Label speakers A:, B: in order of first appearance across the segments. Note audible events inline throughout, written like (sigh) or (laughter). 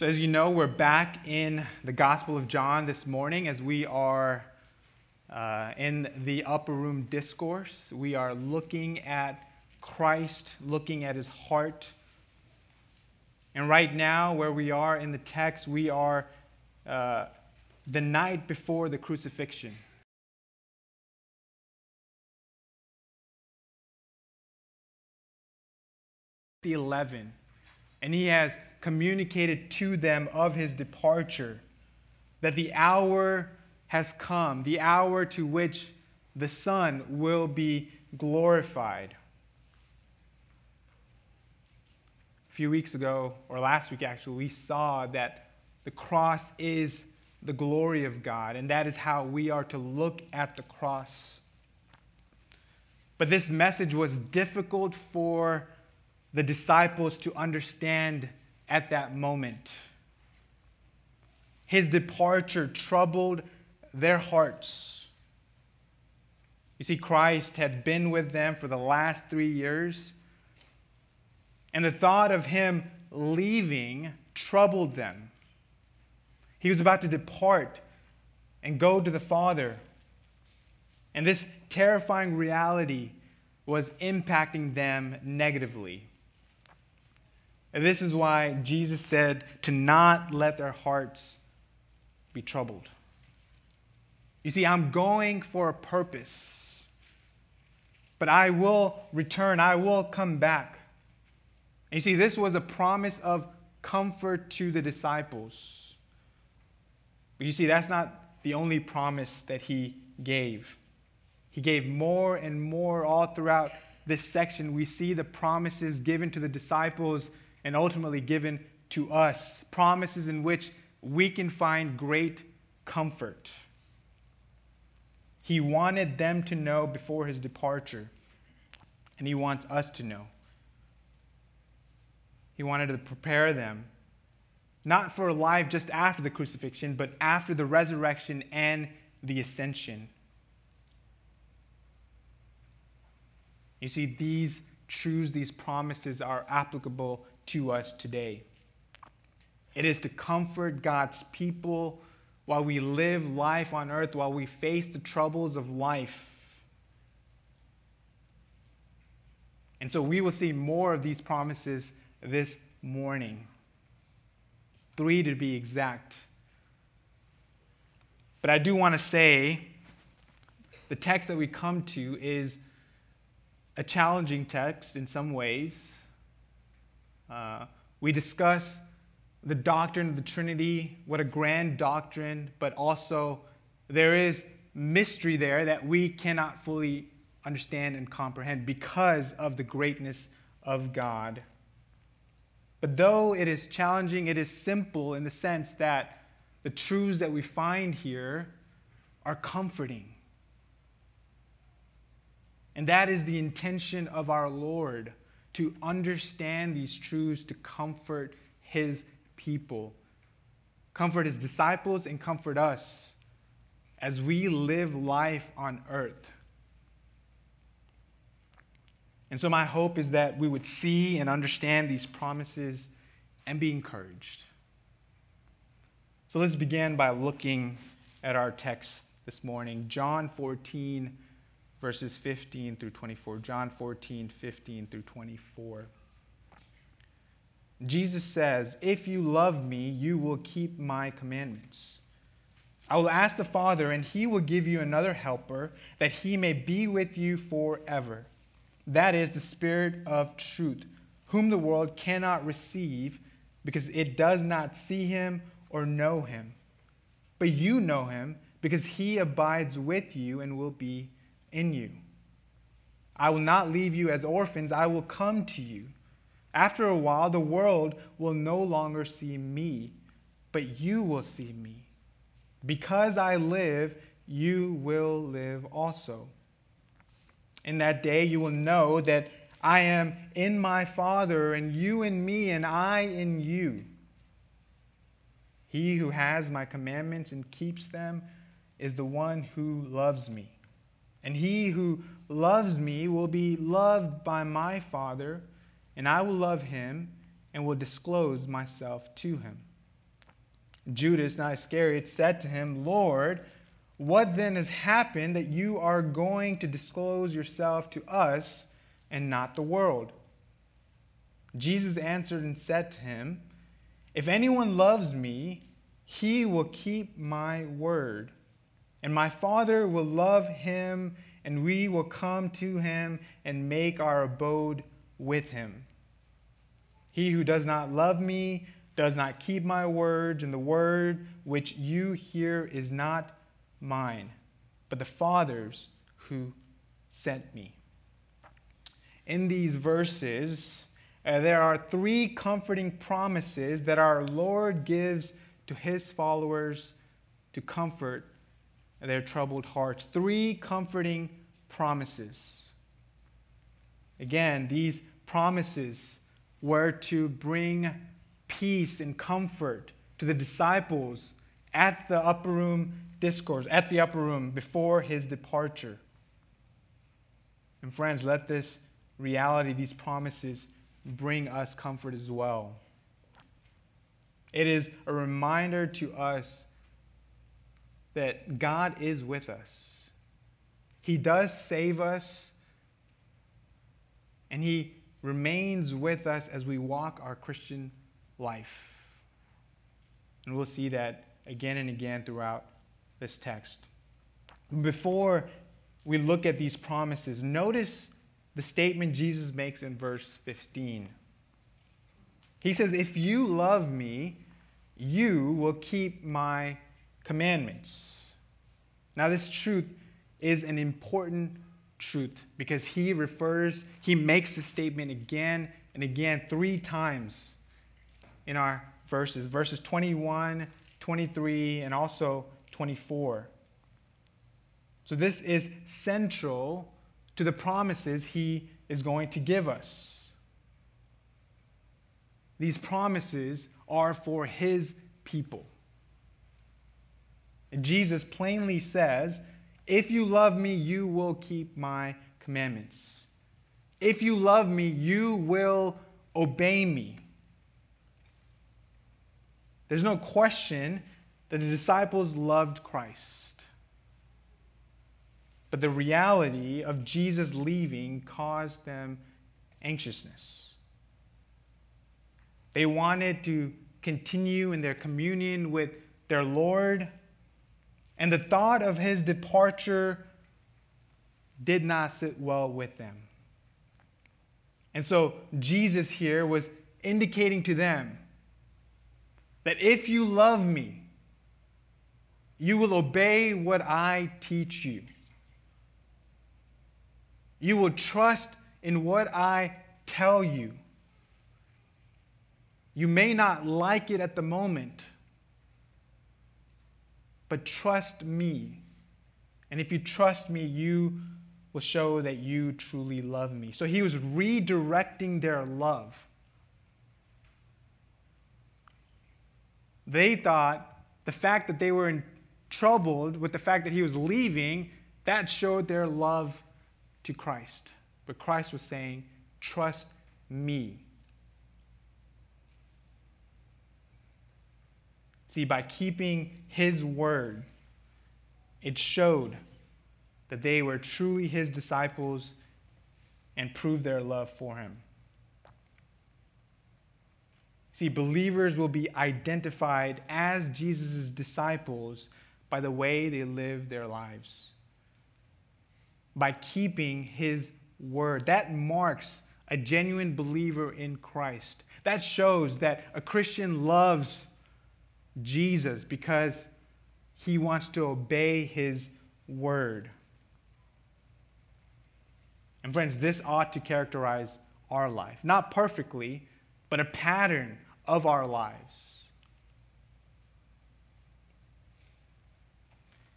A: So, as you know, we're back in the Gospel of John this morning as we are uh, in the upper room discourse. We are looking at Christ, looking at his heart. And right now, where we are in the text, we are uh, the night before the crucifixion. The 11. And he has communicated to them of his departure, that the hour has come, the hour to which the Son will be glorified. A few weeks ago, or last week actually, we saw that the cross is the glory of God, and that is how we are to look at the cross. But this message was difficult for the disciples to understand at that moment. His departure troubled their hearts. You see, Christ had been with them for the last three years, and the thought of him leaving troubled them. He was about to depart and go to the Father. And this terrifying reality was impacting them negatively. And this is why Jesus said to not let their hearts be troubled. You see, I'm going for a purpose, but I will return, I will come back. And you see, this was a promise of comfort to the disciples. But you see, that's not the only promise that he gave. He gave more and more all throughout this section. We see the promises given to the disciples and ultimately given to us, promises in which we can find great comfort. He wanted them to know before his departure, and he wants us to know. He wanted to prepare them, not for a life just after the crucifixion, but after the resurrection and the ascension. You see, these truths, these promises are applicable to us today. It is to comfort God's people while we live life on earth, while we face the troubles of life. And so we will see more of these promises this morning. Three to be exact. But I do want to say the text that we come to is a challenging text in some ways. Uh, we discuss the doctrine of the Trinity, what a grand doctrine, but also there is mystery there that we cannot fully understand and comprehend because of the greatness of God. But though it is challenging, it is simple in the sense that the truths that we find here are comforting. And that is the intention of our Lord to understand these truths, to comfort his people, comfort his disciples, and comfort us as we live life on earth. And so, my hope is that we would see and understand these promises and be encouraged. So, let's begin by looking at our text this morning John 14 verses 15 through 24. John 14, 15 through 24. Jesus says, If you love me, you will keep my commandments. I will ask the Father, and he will give you another helper, that he may be with you forever. That is the Spirit of truth, whom the world cannot receive because it does not see him or know him. But you know him because he abides with you and will be in you. I will not leave you as orphans, I will come to you. After a while, the world will no longer see me, but you will see me. Because I live, you will live also. In that day, you will know that I am in my Father, and you in me, and I in you. He who has my commandments and keeps them is the one who loves me. And he who loves me will be loved by my Father, and I will love him and will disclose myself to him. Judas, not Iscariot, said to him, Lord, what then has happened that you are going to disclose yourself to us and not the world? Jesus answered and said to him, If anyone loves me, he will keep my word, and my Father will love him, and we will come to him and make our abode with him. He who does not love me does not keep my words, and the word which you hear is not mine, but the Father's who sent me. In these verses, uh, there are three comforting promises that our Lord gives to his followers to comfort their troubled hearts. Three comforting promises. Again, these promises were to bring peace and comfort to the disciples at the upper room discourse, at the upper room before his departure. And friends, let this reality, these promises, bring us comfort as well. It is a reminder to us that God is with us. He does save us, and He remains with us as we walk our Christian life. And we'll see that again and again throughout this text. Before we look at these promises, notice the statement Jesus makes in verse 15. He says, If you love me, you will keep my commandments. Now, this truth is an important truth because he refers, he makes the statement again and again three times in our verses verses 21, 23, and also 24. So, this is central to the promises he is going to give us. These promises are for his people. Jesus plainly says, If you love me, you will keep my commandments. If you love me, you will obey me. There's no question that the disciples loved Christ. But the reality of Jesus leaving caused them anxiousness. They wanted to continue in their communion with their Lord, and the thought of his departure did not sit well with them. And so Jesus here was indicating to them that if you love me, you will obey what I teach you. You will trust in what I tell you. You may not like it at the moment, but trust me. And if you trust me, you will show that you truly love me. So he was redirecting their love. They thought the fact that they were in, troubled with the fact that he was leaving, that showed their love to Christ. But Christ was saying, Trust me. See, by keeping his word, it showed that they were truly his disciples and proved their love for him. See, believers will be identified as Jesus' disciples by the way they live their lives, by keeping his word. That marks a genuine believer in Christ. That shows that a Christian loves Jesus because he wants to obey his word. And friends, this ought to characterize our life. Not perfectly, but a pattern of our lives.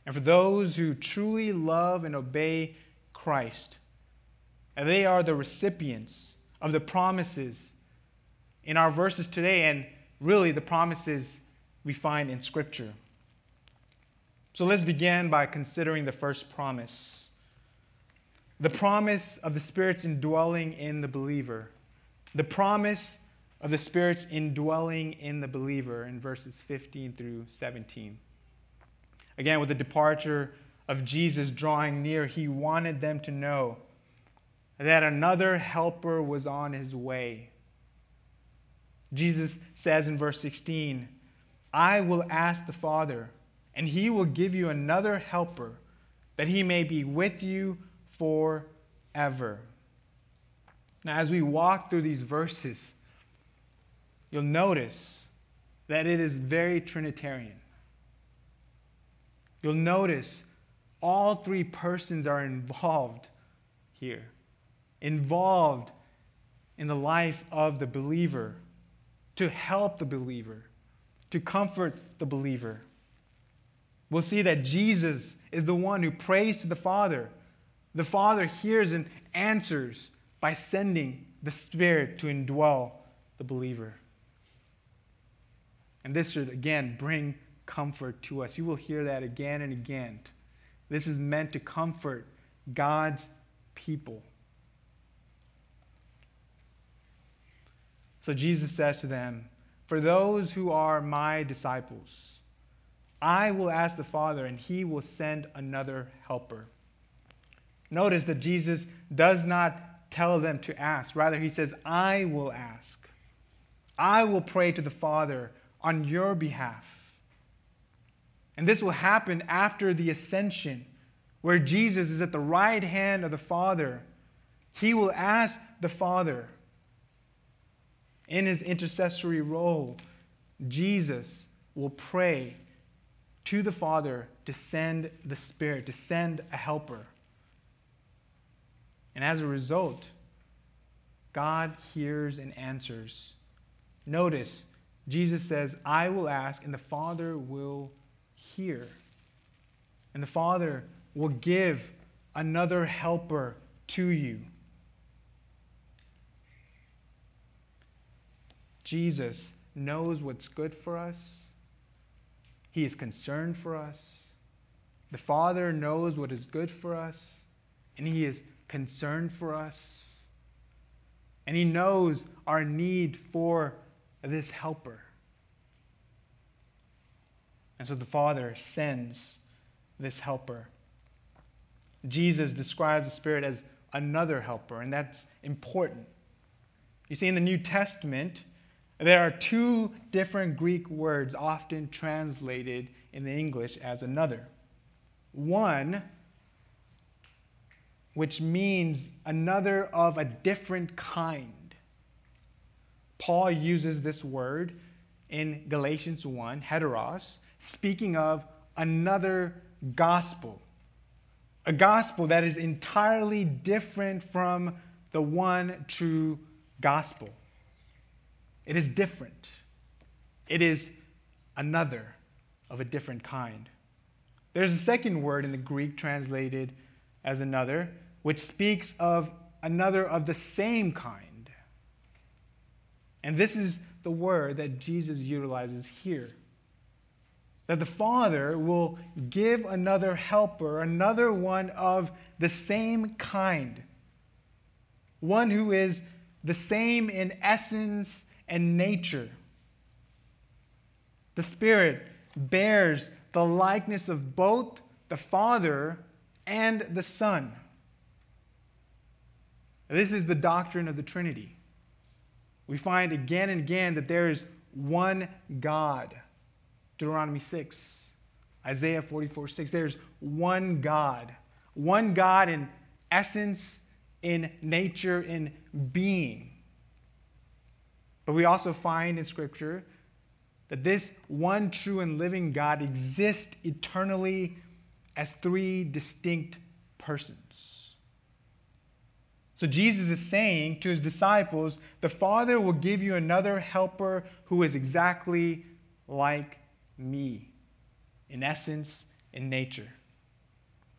A: And for those who truly love and obey Christ, and they are the recipients of the promises in our verses today, and really the promises we find in Scripture. So let's begin by considering the first promise the promise of the Spirit's indwelling in the believer, the promise of the Spirit's indwelling in the believer in verses 15 through 17. Again, with the departure of Jesus drawing near, he wanted them to know that another helper was on his way. Jesus says in verse 16, I will ask the Father, and he will give you another helper, that he may be with you forever. Now, as we walk through these verses, you'll notice that it is very Trinitarian. You'll notice all three persons are involved here, involved in the life of the believer, to help the believer, to comfort the believer. We'll see that Jesus is the one who prays to the Father. The Father hears and answers by sending the Spirit to indwell the believer. And this should, again, bring comfort to us. You will hear that again and again. This is meant to comfort God's people. So Jesus says to them, For those who are my disciples, I will ask the Father, and he will send another helper. Notice that Jesus does not tell them to ask. Rather, he says, I will ask. I will pray to the Father on your behalf. And this will happen after the ascension, where Jesus is at the right hand of the Father. He will ask the Father in his intercessory role. Jesus will pray to the Father to send the Spirit, to send a helper. And as a result, God hears and answers. Notice, Jesus says, I will ask, and the Father will hear. And the Father will give another helper to you. Jesus knows what's good for us. He is concerned for us. The Father knows what is good for us, and He is concerned for us. And He knows our need for this helper. And so the Father sends this helper. Jesus describes the Spirit as another helper, and that's important. You see, in the New Testament, there are two different Greek words often translated in the English as another. One which means another of a different kind. Paul uses this word in Galatians 1, heteros, speaking of another gospel. A gospel that is entirely different from the one true gospel. It is different. It is another of a different kind. There's a second word in the Greek translated as another, which speaks of another of the same kind. And this is the word that Jesus utilizes here. That the Father will give another helper, another one of the same kind, one who is the same in essence and nature. The Spirit bears the likeness of both the Father and the Son. This is the doctrine of the Trinity. We find again and again that there is one God. Deuteronomy 6, Isaiah 44 6. There's one God. One God in essence, in nature, in being. But we also find in Scripture that this one true and living God exists eternally as three distinct persons. So Jesus is saying to his disciples, The Father will give you another helper who is exactly like me, in essence, in nature.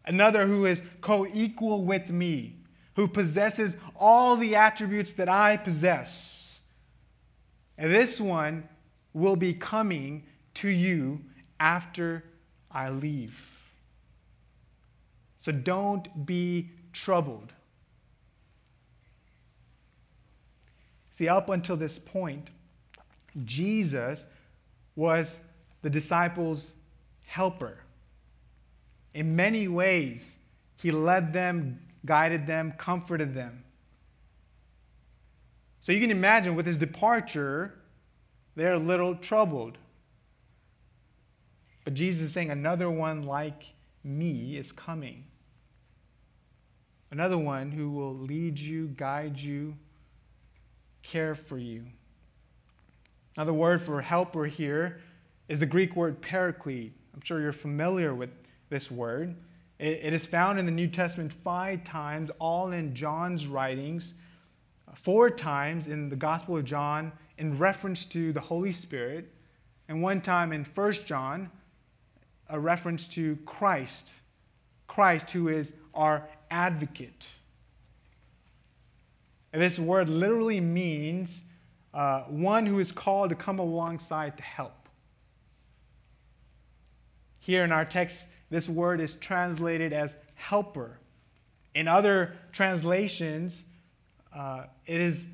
A: Another who is co equal with me, who possesses all the attributes that I possess and this one will be coming to you after I leave. So don't be troubled. See, up until this point, Jesus was the disciples' helper. In many ways, he led them, guided them, comforted them. So you can imagine with his departure, they're a little troubled. But Jesus is saying, Another one like me is coming. Another one who will lead you, guide you, care for you. Now, the word for helper here is the Greek word paraclete. I'm sure you're familiar with this word. It is found in the New Testament five times, all in John's writings, four times in the Gospel of John in reference to the Holy Spirit, and one time in 1 John, a reference to Christ. Christ, who is our advocate. And this word literally means uh, one who is called to come alongside to help. Here in our text, this word is translated as helper. In other translations, uh, it is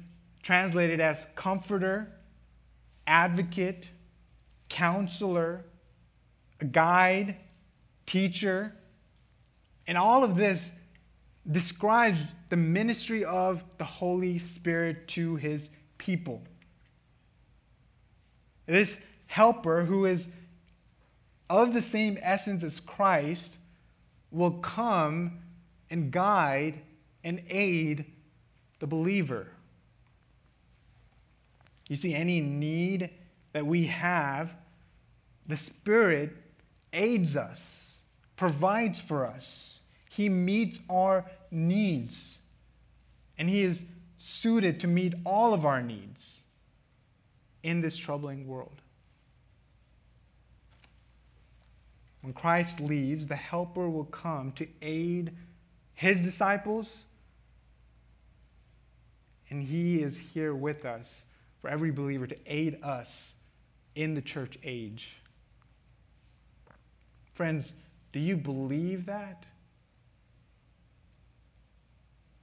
A: translated as comforter, advocate, counselor, guide, teacher. And all of this describes the ministry of the Holy Spirit to his people. This helper, who is of the same essence as Christ, will come and guide and aid the believer. You see, any need that we have, the Spirit aids us, provides for us. He meets our needs, and He is suited to meet all of our needs in this troubling world. When Christ leaves, the Helper will come to aid his disciples, and he is here with us for every believer to aid us in the church age. Friends, do you believe that?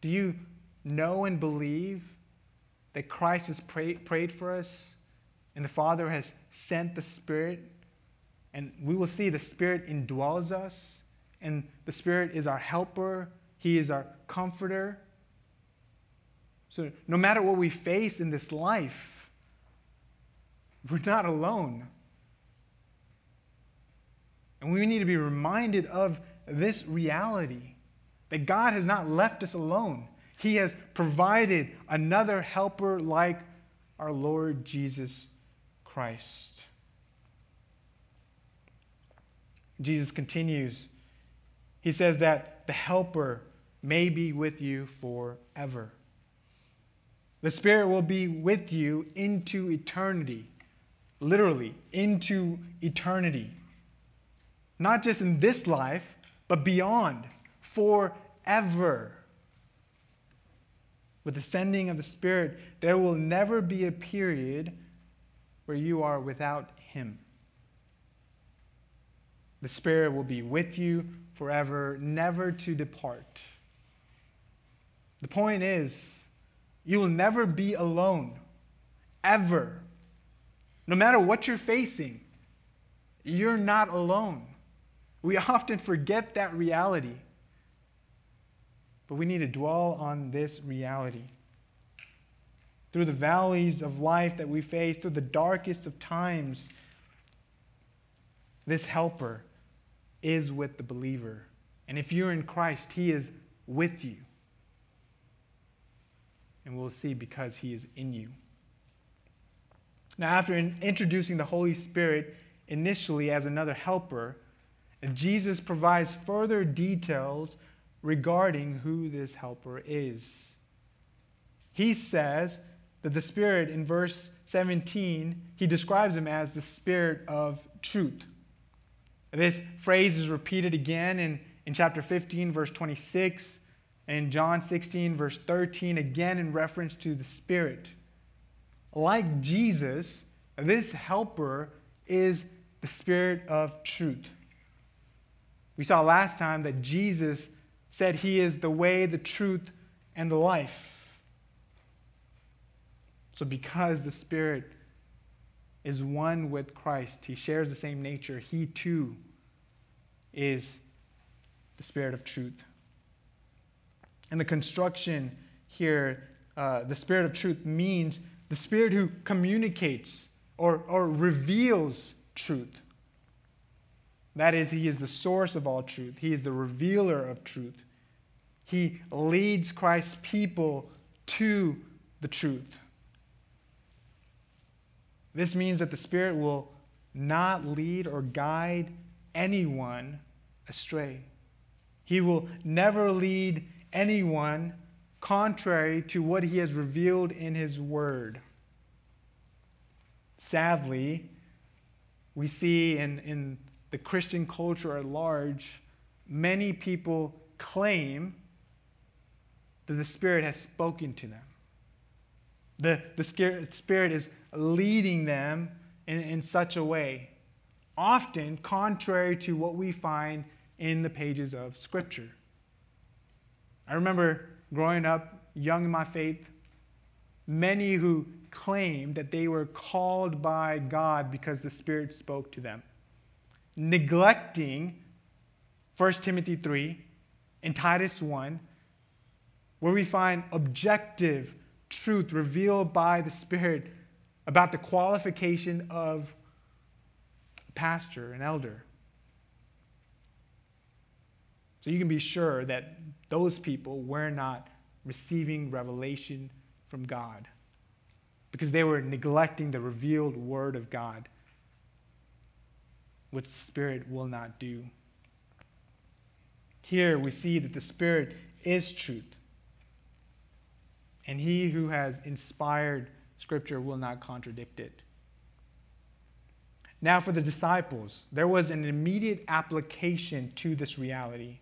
A: Do you know and believe that Christ has pray, prayed for us and the Father has sent the Spirit and we will see the Spirit indwells us, and the Spirit is our helper, He is our comforter. So, no matter what we face in this life, we're not alone. And we need to be reminded of this reality that God has not left us alone. He has provided another helper like our Lord Jesus Christ. Jesus continues. He says that the Helper may be with you forever. The Spirit will be with you into eternity, literally, into eternity. Not just in this life, but beyond, forever. With the sending of the Spirit, there will never be a period where you are without Him. The Spirit will be with you forever, never to depart. The point is, you will never be alone, ever. No matter what you're facing, you're not alone. We often forget that reality. But we need to dwell on this reality. Through the valleys of life that we face, through the darkest of times, this helper is with the believer. And if you're in Christ, He is with you. And we'll see because He is in you. Now, after in introducing the Holy Spirit initially as another helper, Jesus provides further details regarding who this helper is. He says that the Spirit, in verse 17, he describes him as the Spirit of truth. This phrase is repeated again in, in chapter 15, verse 26, and John 16, verse 13, again in reference to the Spirit. Like Jesus, this helper is the Spirit of truth. We saw last time that Jesus said he is the way, the truth, and the life. So, because the Spirit is one with Christ, he shares the same nature, he too is the Spirit of truth. And the construction here, uh, the Spirit of truth means the Spirit who communicates or, or reveals truth. That is, He is the source of all truth, He is the revealer of truth. He leads Christ's people to the truth. This means that the Spirit will not lead or guide anyone astray. He will never lead anyone contrary to what he has revealed in his word. Sadly, we see in, in the Christian culture at large, many people claim that the Spirit has spoken to them. The, the Spirit is leading them in, in such a way, often contrary to what we find in the pages of Scripture. I remember growing up young in my faith, many who claimed that they were called by God because the Spirit spoke to them, neglecting 1 Timothy 3 and Titus 1, where we find objective truth revealed by the Spirit about the qualification of a pastor, an elder. So you can be sure that those people were not receiving revelation from God because they were neglecting the revealed word of God, which Spirit will not do. Here we see that the Spirit is truth. And he who has inspired Scripture will not contradict it. Now, for the disciples, there was an immediate application to this reality.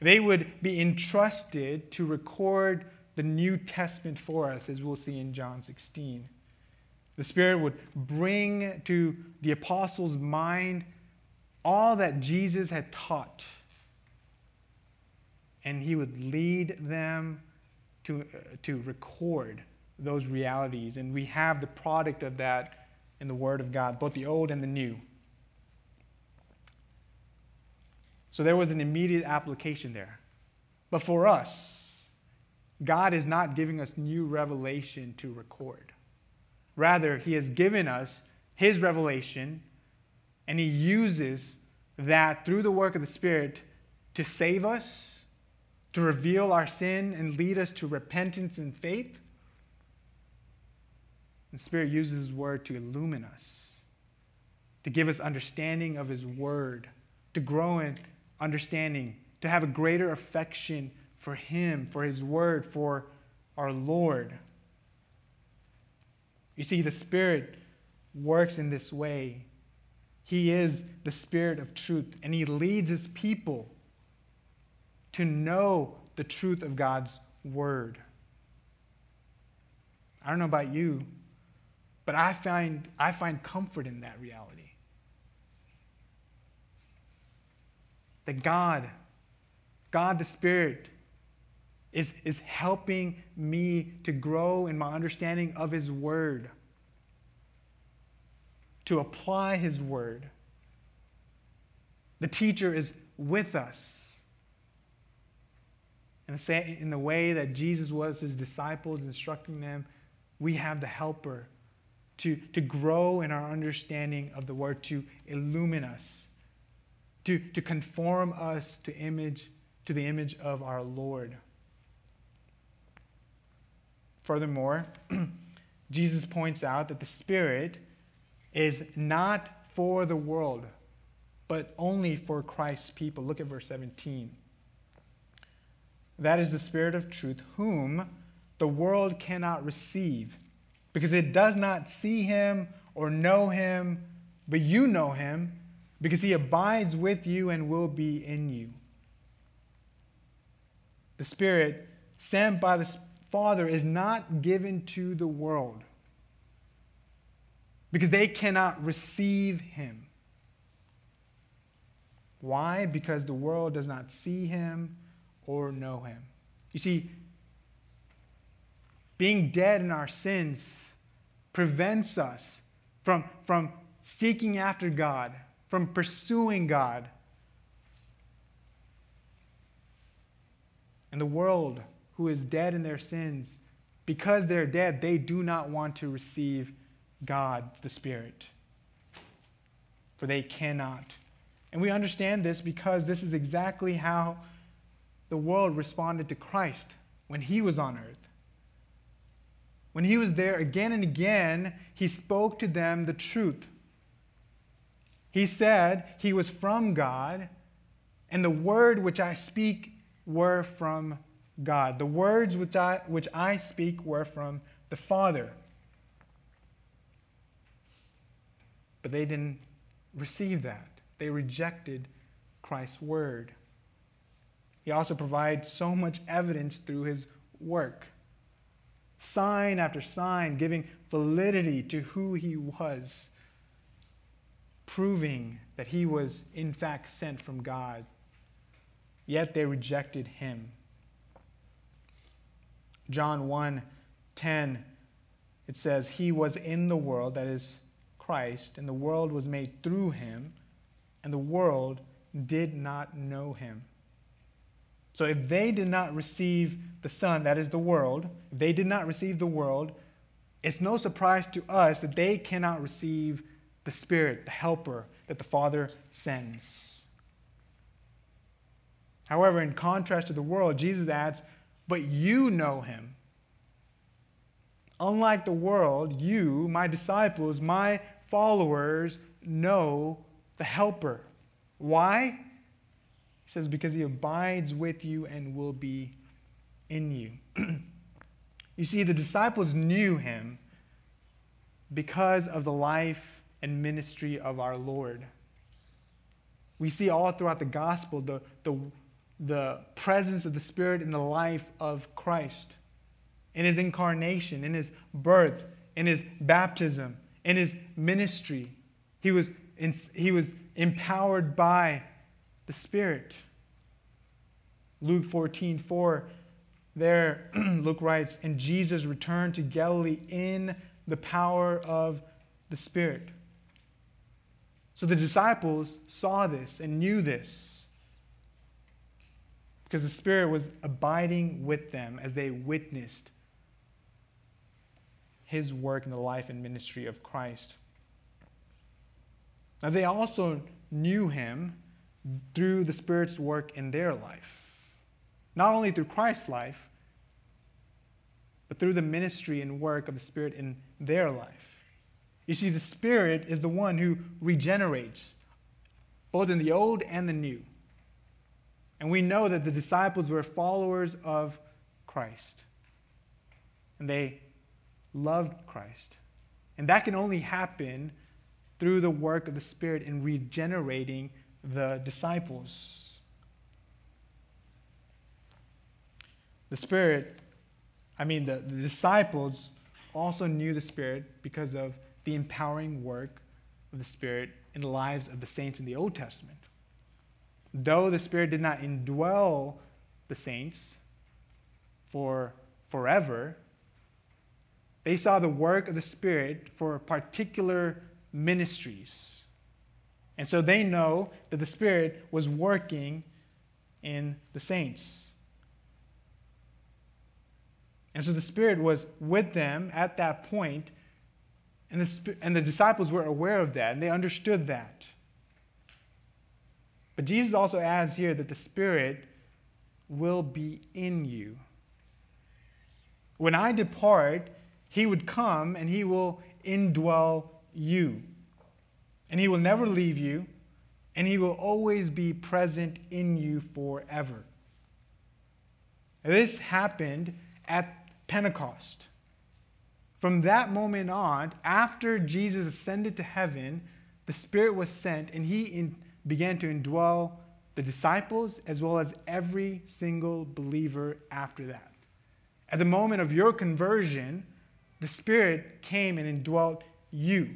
A: They would be entrusted to record the New Testament for us, as we'll see in John 16. The Spirit would bring to the apostles' mind all that Jesus had taught, and he would lead them to, uh, to record those realities. And we have the product of that in the Word of God, both the old and the new. So there was an immediate application there. But for us, God is not giving us new revelation to record. Rather, He has given us His revelation, and He uses that through the work of the Spirit to save us, to reveal our sin, and lead us to repentance and faith. The Spirit uses His Word to illumine us, to give us understanding of His Word, to grow in understanding, to have a greater affection for Him, for His Word, for our Lord. You see, the Spirit works in this way. He is the Spirit of truth, and He leads His people to know the truth of God's Word. I don't know about you, but I find, I find comfort in that reality. That God, God the Spirit, is, is helping me to grow in my understanding of His Word, to apply His Word. The teacher is with us. The, in the way that Jesus was his disciples, instructing them, we have the helper to, to grow in our understanding of the Word, to illumine us to, to conform us to image to the image of our Lord. Furthermore, (clears throat) Jesus points out that the Spirit is not for the world, but only for Christ's people. Look at verse 17. That is the Spirit of truth, whom the world cannot receive, because it does not see him or know him, but you know him because he abides with you and will be in you. The Spirit sent by the Father is not given to the world because they cannot receive him. Why? Because the world does not see him or know him. You see, being dead in our sins prevents us from, from seeking after God, from pursuing God. And the world, who is dead in their sins, because they're dead, they do not want to receive God, the Spirit. For they cannot. And we understand this because this is exactly how the world responded to Christ when he was on earth. When he was there again and again, he spoke to them the truth. He said he was from God, and the word which I speak were from God. The words which I, which I speak were from the Father. But they didn't receive that, they rejected Christ's word. He also provides so much evidence through his work. Sign after sign, giving validity to who he was, proving that he was, in fact, sent from God. Yet they rejected him. John 1 10, it says, He was in the world, that is Christ, and the world was made through him, and the world did not know him. So if they did not receive the Son, that is the world, if they did not receive the world, it's no surprise to us that they cannot receive the Spirit, the Helper that the Father sends. However, in contrast to the world, Jesus adds, But you know him. Unlike the world, you, my disciples, my followers, know the Helper. Why? He says, Because he abides with you and will be in you. (clears throat) you see, the disciples knew him because of the life and ministry of our Lord. We see all throughout the gospel the, the, the presence of the Spirit in the life of Christ, in his incarnation, in his birth, in his baptism, in his ministry. He was, in, he was empowered by the Spirit. Luke 14, 4, there (clears throat) Luke writes, And Jesus returned to Galilee in the power of the Spirit. So the disciples saw this and knew this because the Spirit was abiding with them as they witnessed his work in the life and ministry of Christ. Now, they also knew him through the Spirit's work in their life. Not only through Christ's life, but through the ministry and work of the Spirit in their life. You see, the Spirit is the one who regenerates, both in the old and the new. And we know that the disciples were followers of Christ. And they loved Christ. And that can only happen through the work of the Spirit in regenerating the disciples. The Spirit, I mean, the, the disciples also knew the Spirit because of the empowering work of the Spirit in the lives of the saints in the Old Testament. Though the Spirit did not indwell the saints for forever, they saw the work of the Spirit for particular ministries and so they know that the Spirit was working in the saints. And so the Spirit was with them at that point, and the, and the disciples were aware of that, and they understood that. But Jesus also adds here that the Spirit will be in you. When I depart, He would come and He will indwell you and He will never leave you, and He will always be present in you forever. This happened at Pentecost. From that moment on, after Jesus ascended to heaven, the Spirit was sent, and He in, began to indwell the disciples as well as every single believer after that. At the moment of your conversion, the Spirit came and indwelt you.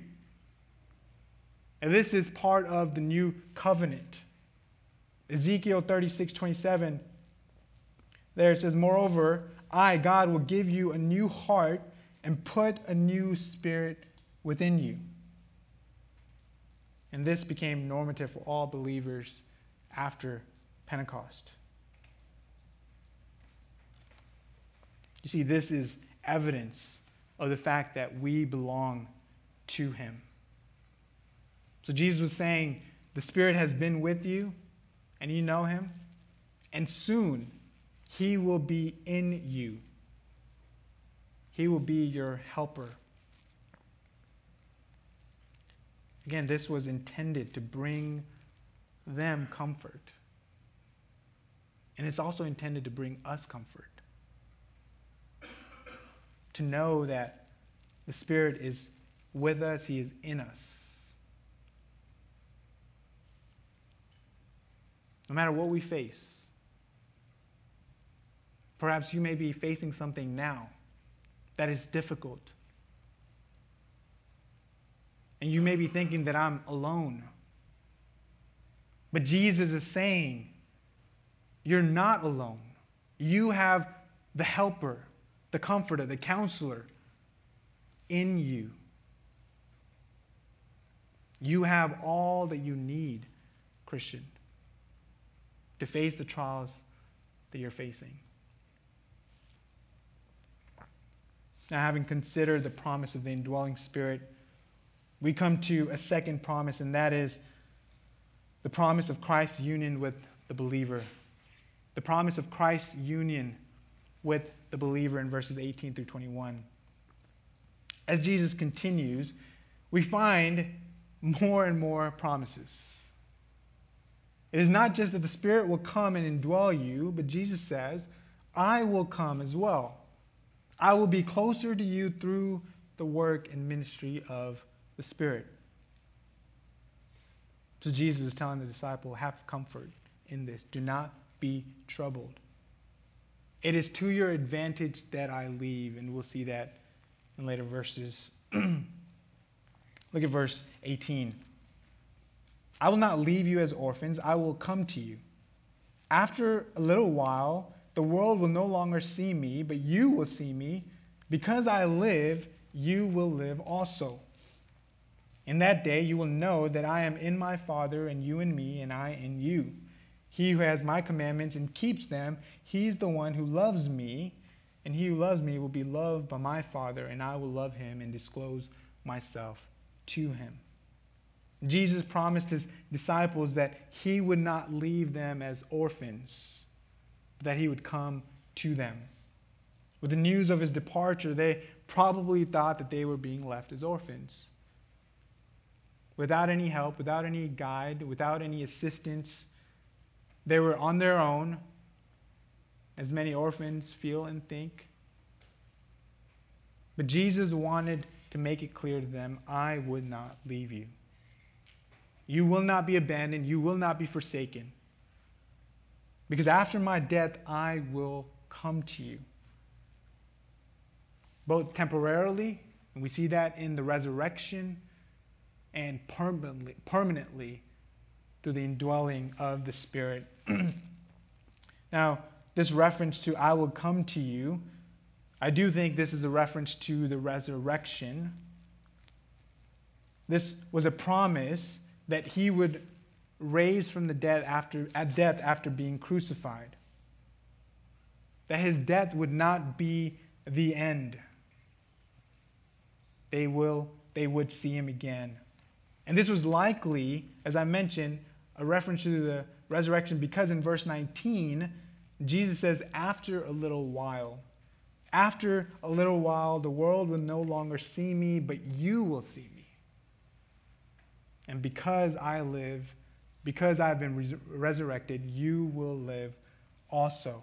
A: And this is part of the new covenant. Ezekiel 36, 27, there it says, Moreover, I, God, will give you a new heart and put a new spirit within you. And this became normative for all believers after Pentecost. You see, this is evidence of the fact that we belong to Him. So Jesus was saying, The Spirit has been with you, and you know Him, and soon He will be in you. He will be your helper. Again, this was intended to bring them comfort. And it's also intended to bring us comfort. To know that the Spirit is with us, He is in us. No matter what we face, perhaps you may be facing something now that is difficult. And you may be thinking that I'm alone. But Jesus is saying, You're not alone. You have the helper, the comforter, the counselor in you. You have all that you need, Christian, to face the trials that you're facing. Now, having considered the promise of the indwelling spirit, we come to a second promise, and that is the promise of Christ's union with the believer. The promise of Christ's union with the believer in verses 18 through 21. As Jesus continues, we find more and more promises. It is not just that the Spirit will come and indwell you, but Jesus says, I will come as well. I will be closer to you through the work and ministry of the Spirit. So Jesus is telling the disciple, have comfort in this. Do not be troubled. It is to your advantage that I leave, and we'll see that in later verses. (clears throat) Look at verse 18. I will not leave you as orphans, I will come to you. After a little while, the world will no longer see me, but you will see me. Because I live, you will live also. In that day, you will know that I am in my Father, and you in me, and I in you. He who has my commandments and keeps them, he's the one who loves me. And he who loves me will be loved by my Father, and I will love him and disclose myself to him. Jesus promised his disciples that he would not leave them as orphans, that he would come to them. With the news of his departure, they probably thought that they were being left as orphans without any help, without any guide, without any assistance. They were on their own, as many orphans feel and think. But Jesus wanted to make it clear to them I would not leave you. You will not be abandoned, you will not be forsaken. Because after my death, I will come to you. Both temporarily, and we see that in the resurrection and permanently, permanently through the indwelling of the Spirit. (clears throat) now, this reference to I will come to you, I do think this is a reference to the resurrection. This was a promise that he would raise from the dead after, at death after being crucified. That his death would not be the end. They, will, they would see him again. And this was likely, as I mentioned, a reference to the resurrection because in verse 19, Jesus says, after a little while. After a little while, the world will no longer see me, but you will see me. And because I live, because I have been res- resurrected, you will live also.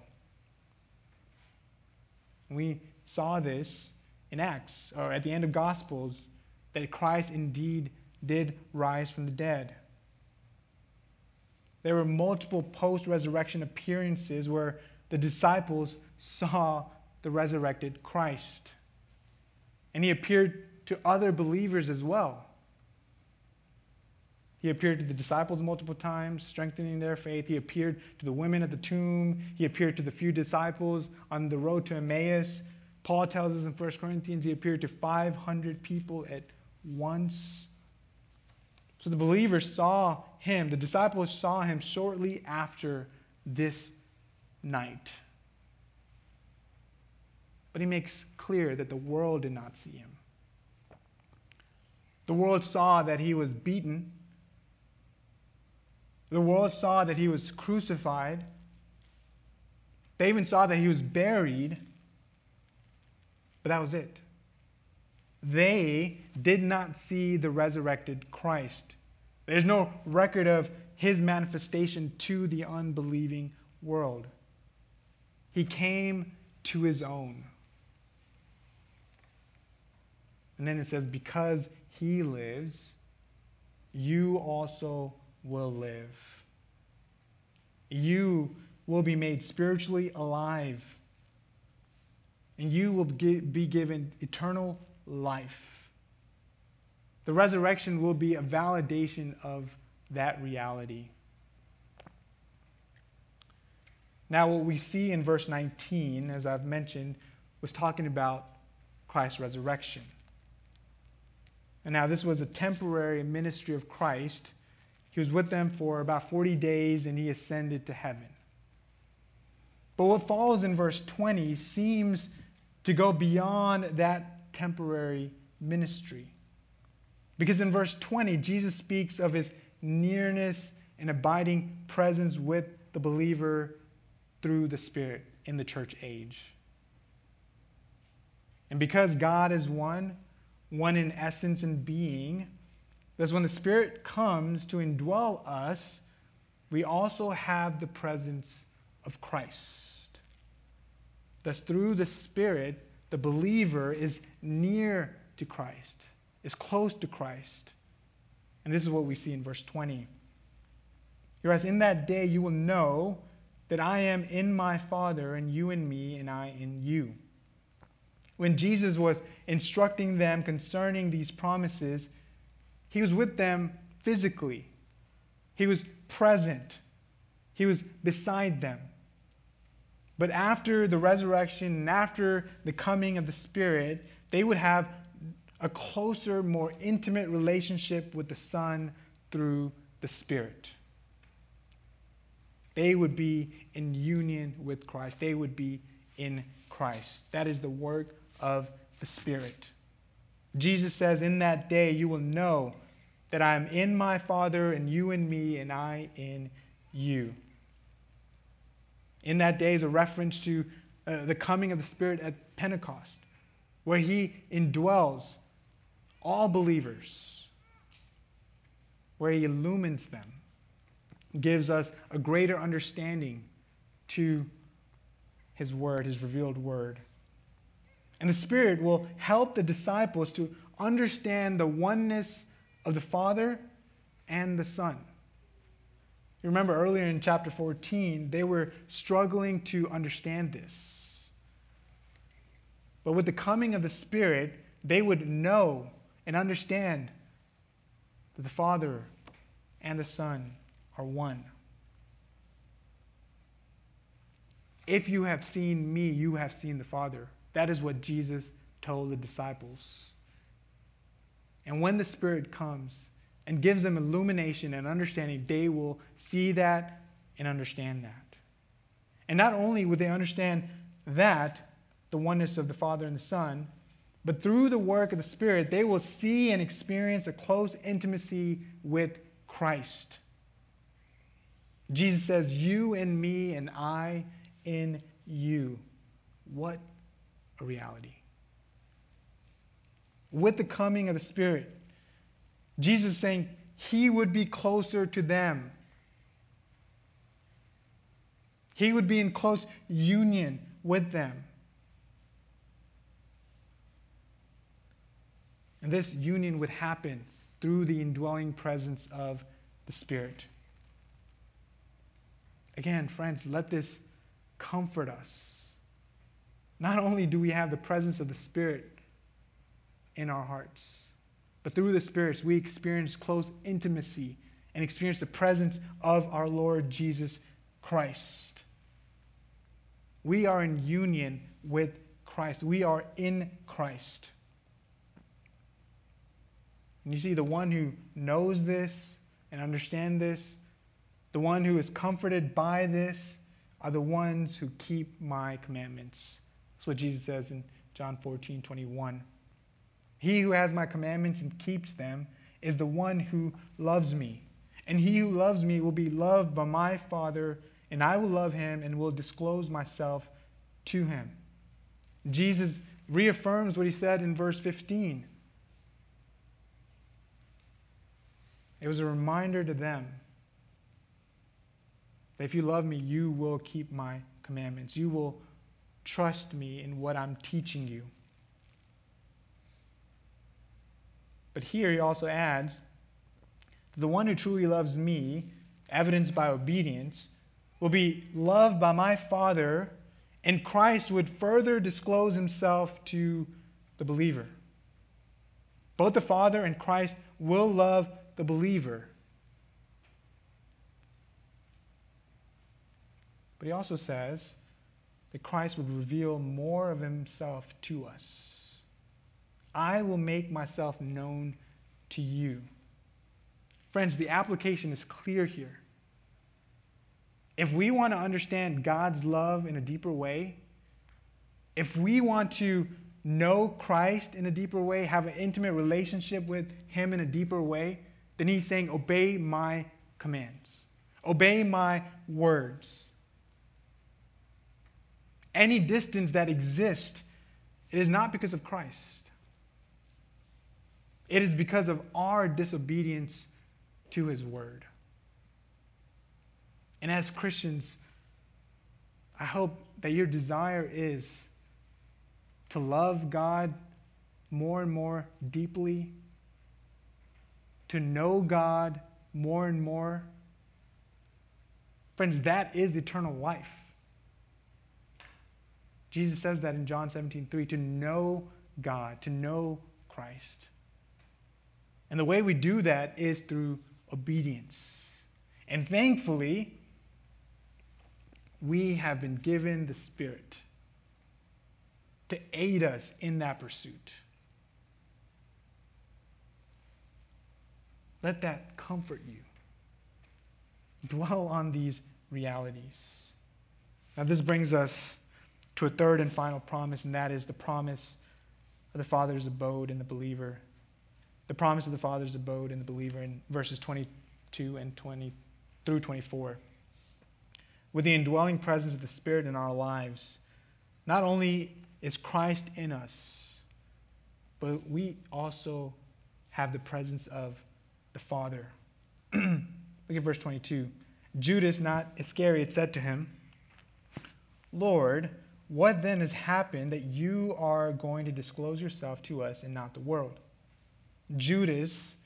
A: We saw this in Acts, or at the end of Gospels, that Christ indeed did rise from the dead. There were multiple post resurrection appearances where the disciples saw the resurrected Christ. And he appeared to other believers as well. He appeared to the disciples multiple times, strengthening their faith. He appeared to the women at the tomb. He appeared to the few disciples on the road to Emmaus. Paul tells us in 1 Corinthians he appeared to 500 people at once. So the believers saw him, the disciples saw him shortly after this night. But he makes clear that the world did not see him. The world saw that he was beaten. The world saw that he was crucified. They even saw that he was buried. But that was it. They did not see the resurrected Christ. There's no record of his manifestation to the unbelieving world. He came to his own. And then it says, Because he lives, you also will live. You will be made spiritually alive, and you will be given eternal life. The resurrection will be a validation of that reality. Now, what we see in verse 19, as I've mentioned, was talking about Christ's resurrection. And now, this was a temporary ministry of Christ. He was with them for about 40 days and he ascended to heaven. But what follows in verse 20 seems to go beyond that temporary ministry. Because in verse 20, Jesus speaks of his nearness and abiding presence with the believer through the Spirit in the church age. And because God is one, one in essence and being, that when the Spirit comes to indwell us, we also have the presence of Christ. Thus, through the Spirit, the believer is near to Christ, is close to Christ. And this is what we see in verse 20. Whereas in that day you will know that I am in my Father, and you in me, and I in you. When Jesus was instructing them concerning these promises, he was with them physically, he was present, he was beside them. But after the resurrection and after the coming of the Spirit, they would have a closer, more intimate relationship with the Son through the Spirit. They would be in union with Christ. They would be in Christ. That is the work of the Spirit. Jesus says, In that day you will know that I am in my Father, and you in me, and I in you. In that day is a reference to uh, the coming of the Spirit at Pentecost, where He indwells all believers, where He illumines them, gives us a greater understanding to His Word, His revealed Word. And the Spirit will help the disciples to understand the oneness of the Father and the Son. You remember earlier in chapter 14, they were struggling to understand this. But with the coming of the Spirit, they would know and understand that the Father and the Son are one. If you have seen me, you have seen the Father. That is what Jesus told the disciples. And when the Spirit comes, and gives them illumination and understanding, they will see that and understand that. And not only will they understand that, the oneness of the Father and the Son, but through the work of the Spirit, they will see and experience a close intimacy with Christ. Jesus says, You in me, and I in you. What a reality. With the coming of the Spirit, Jesus saying he would be closer to them. He would be in close union with them. And this union would happen through the indwelling presence of the Spirit. Again, friends, let this comfort us. Not only do we have the presence of the Spirit in our hearts, but through the spirits, we experience close intimacy and experience the presence of our Lord Jesus Christ. We are in union with Christ, we are in Christ. And you see, the one who knows this and understands this, the one who is comforted by this, are the ones who keep my commandments. That's what Jesus says in John 14, 21. He who has my commandments and keeps them is the one who loves me. And he who loves me will be loved by my Father, and I will love him and will disclose myself to him. Jesus reaffirms what he said in verse 15. It was a reminder to them that if you love me, you will keep my commandments. You will trust me in what I'm teaching you. But here he also adds the one who truly loves me, evidenced by obedience, will be loved by my Father, and Christ would further disclose himself to the believer. Both the Father and Christ will love the believer. But he also says that Christ would reveal more of himself to us. I will make myself known to you. Friends, the application is clear here. If we want to understand God's love in a deeper way, if we want to know Christ in a deeper way, have an intimate relationship with Him in a deeper way, then He's saying, Obey my commands, obey my words. Any distance that exists, it is not because of Christ. It is because of our disobedience to his word. And as Christians, I hope that your desire is to love God more and more deeply, to know God more and more. Friends, that is eternal life. Jesus says that in John 17, 3, to know God, to know Christ. And the way we do that is through obedience. And thankfully, we have been given the Spirit to aid us in that pursuit. Let that comfort you. Dwell on these realities. Now, this brings us to a third and final promise, and that is the promise of the Father's abode in the believer the promise of the Father's abode in the believer in verses 22 and 20 through 24. With the indwelling presence of the Spirit in our lives, not only is Christ in us, but we also have the presence of the Father. (clears throat) Look at verse 22. Judas, not Iscariot, said to him, Lord, what then has happened that you are going to disclose yourself to us and not the world? Judas,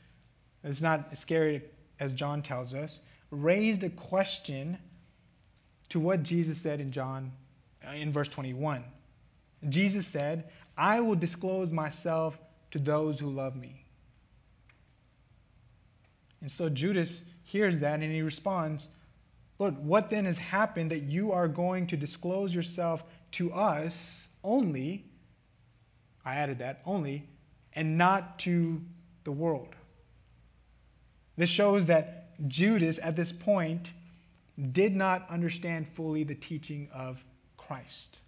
A: it's not Iscariot as John tells us, raised a question to what Jesus said in John uh, in verse 21. Jesus said, I will disclose myself to those who love me. And so Judas hears that and he responds, Lord, what then has happened that you are going to disclose yourself to us only, I added that, only, and not to the world. This shows that Judas, at this point, did not understand fully the teaching of Christ.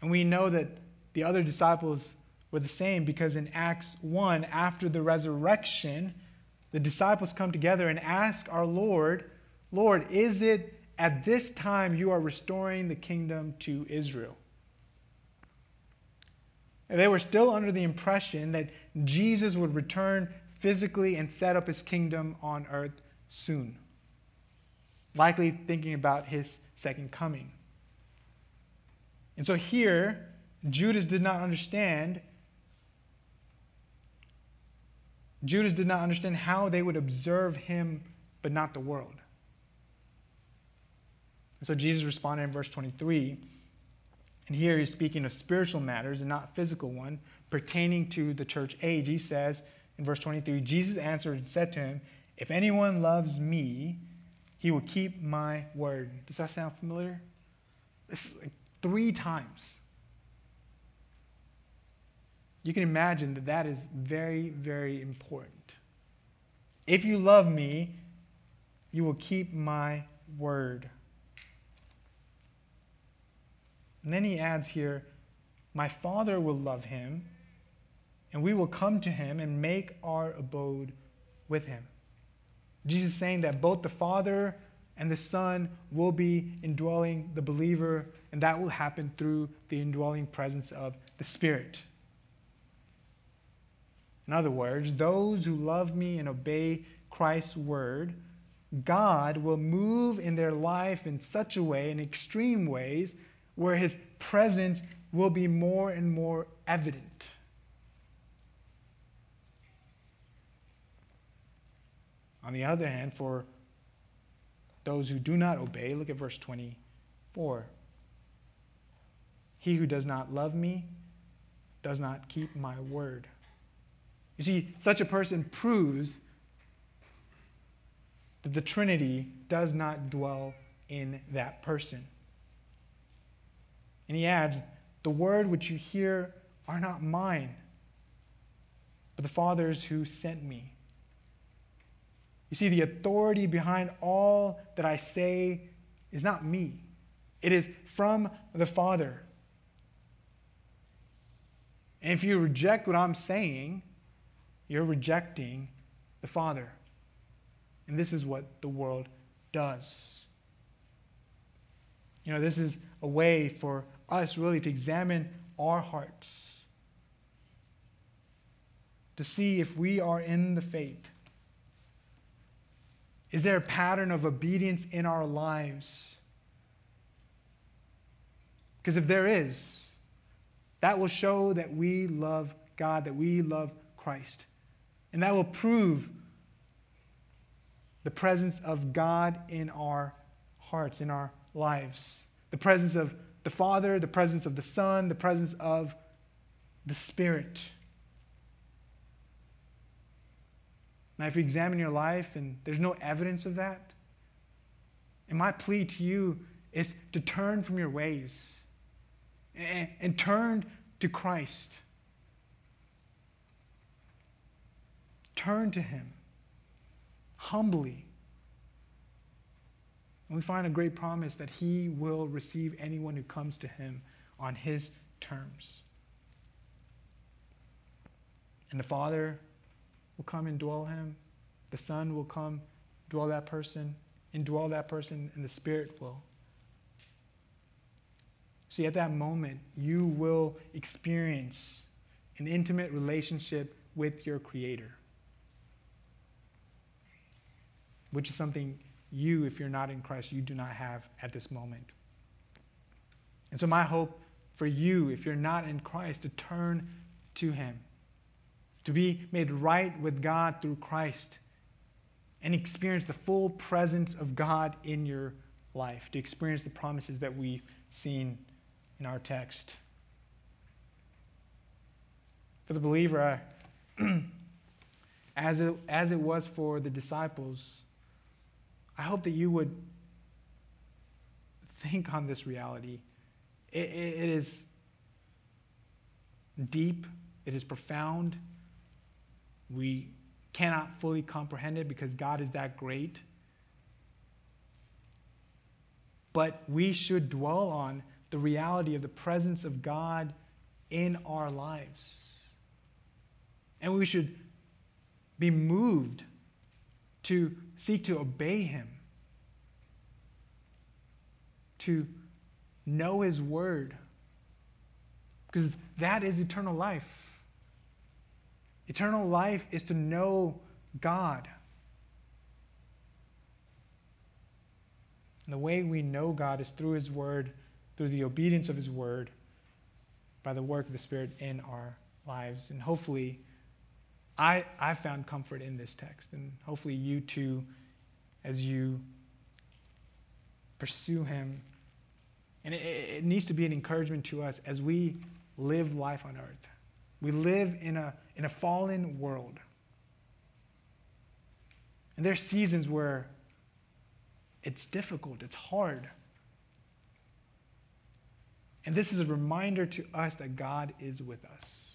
A: And we know that the other disciples were the same because in Acts 1, after the resurrection, the disciples come together and ask our Lord, Lord, is it at this time you are restoring the kingdom to Israel? They were still under the impression that Jesus would return physically and set up his kingdom on earth soon, likely thinking about his second coming. And so here, Judas did not understand. Judas did not understand how they would observe him, but not the world. And so Jesus responded in verse 23 and here he's speaking of spiritual matters and not physical one pertaining to the church age. He says in verse 23 Jesus answered and said to him, If anyone loves me, he will keep my word. Does that sound familiar? It's like three times. you can imagine that that is very, very important. If you love me, you will keep my word. And then he adds here, My Father will love him, and we will come to him and make our abode with him. Jesus is saying that both the Father and the Son will be indwelling the believer, and that will happen through the indwelling presence of the Spirit. In other words, those who love me and obey Christ's word, God will move in their life in such a way, in extreme ways, where his presence will be more and more evident. On the other hand, for those who do not obey, look at verse 24. He who does not love me does not keep my word. You see, such a person proves that the Trinity does not dwell in that person. And he adds, The word which you hear are not mine, but the Father's who sent me. You see, the authority behind all that I say is not me, it is from the Father. And if you reject what I'm saying, you're rejecting the Father. And this is what the world does. You know, this is a way for us really to examine our hearts, to see if we are in the faith is there a pattern of obedience in our lives? Because if there is, that will show that we love God, that we love Christ. And that will prove the presence of God in our hearts, in our lives. The presence of the Father, the presence of the Son, the presence of the Spirit. Now, if you examine your life and there's no evidence of that, and my plea to you is to turn from your ways and, and turn to Christ. Turn to Him humbly. And we find a great promise that He will receive anyone who comes to Him on His terms. And the Father will come and dwell him. The Son will come, dwell that person, indwell that person, and the Spirit will. See, at that moment, you will experience an intimate relationship with your Creator, which is something you, if you're not in Christ, you do not have at this moment. And so, my hope for you, if you're not in Christ, to turn to Him to be made right with God through Christ and experience the full presence of God in your life, to experience the promises that we've seen in our text. For the believer, (clears throat) as it, as it was for the disciples, I hope that you would think on this reality. it, it, it is deep, it is profound, we cannot fully comprehend it because God is that great. But we should dwell on the reality of the presence of God in our lives. And we should be moved to seek to obey Him, to know His word, because that is eternal life. Eternal life is to know God. And the way we know God is through His Word, through the obedience of His Word, by the work of the Spirit in our lives. And hopefully, I, I found comfort in this text. And hopefully, you too, as you pursue Him. And it, it needs to be an encouragement to us as we live life on earth. We live in a, in a fallen world. And there are seasons where it's difficult, it's hard. And this is a reminder to us that God is with us.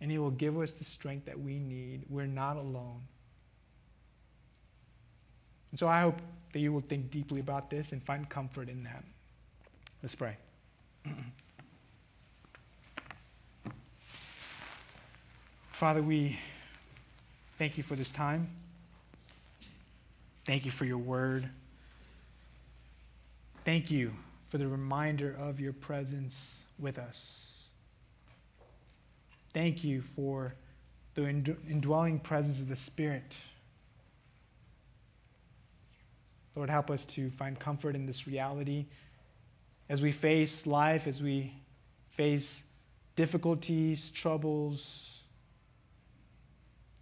A: And He will give us the strength that we need. We're not alone. And so I hope that you will think deeply about this and find comfort in that. Let's pray. (clears throat) Father, we thank you for this time. Thank you for your word. Thank you for the reminder of your presence with us. Thank you for the indwelling presence of the Spirit. Lord, help us to find comfort in this reality as we face life, as we face difficulties, troubles.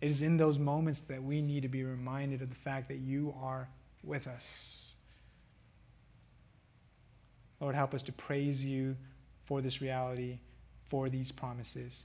A: It is in those moments that we need to be reminded of the fact that you are with us. Lord, help us to praise you for this reality, for these promises.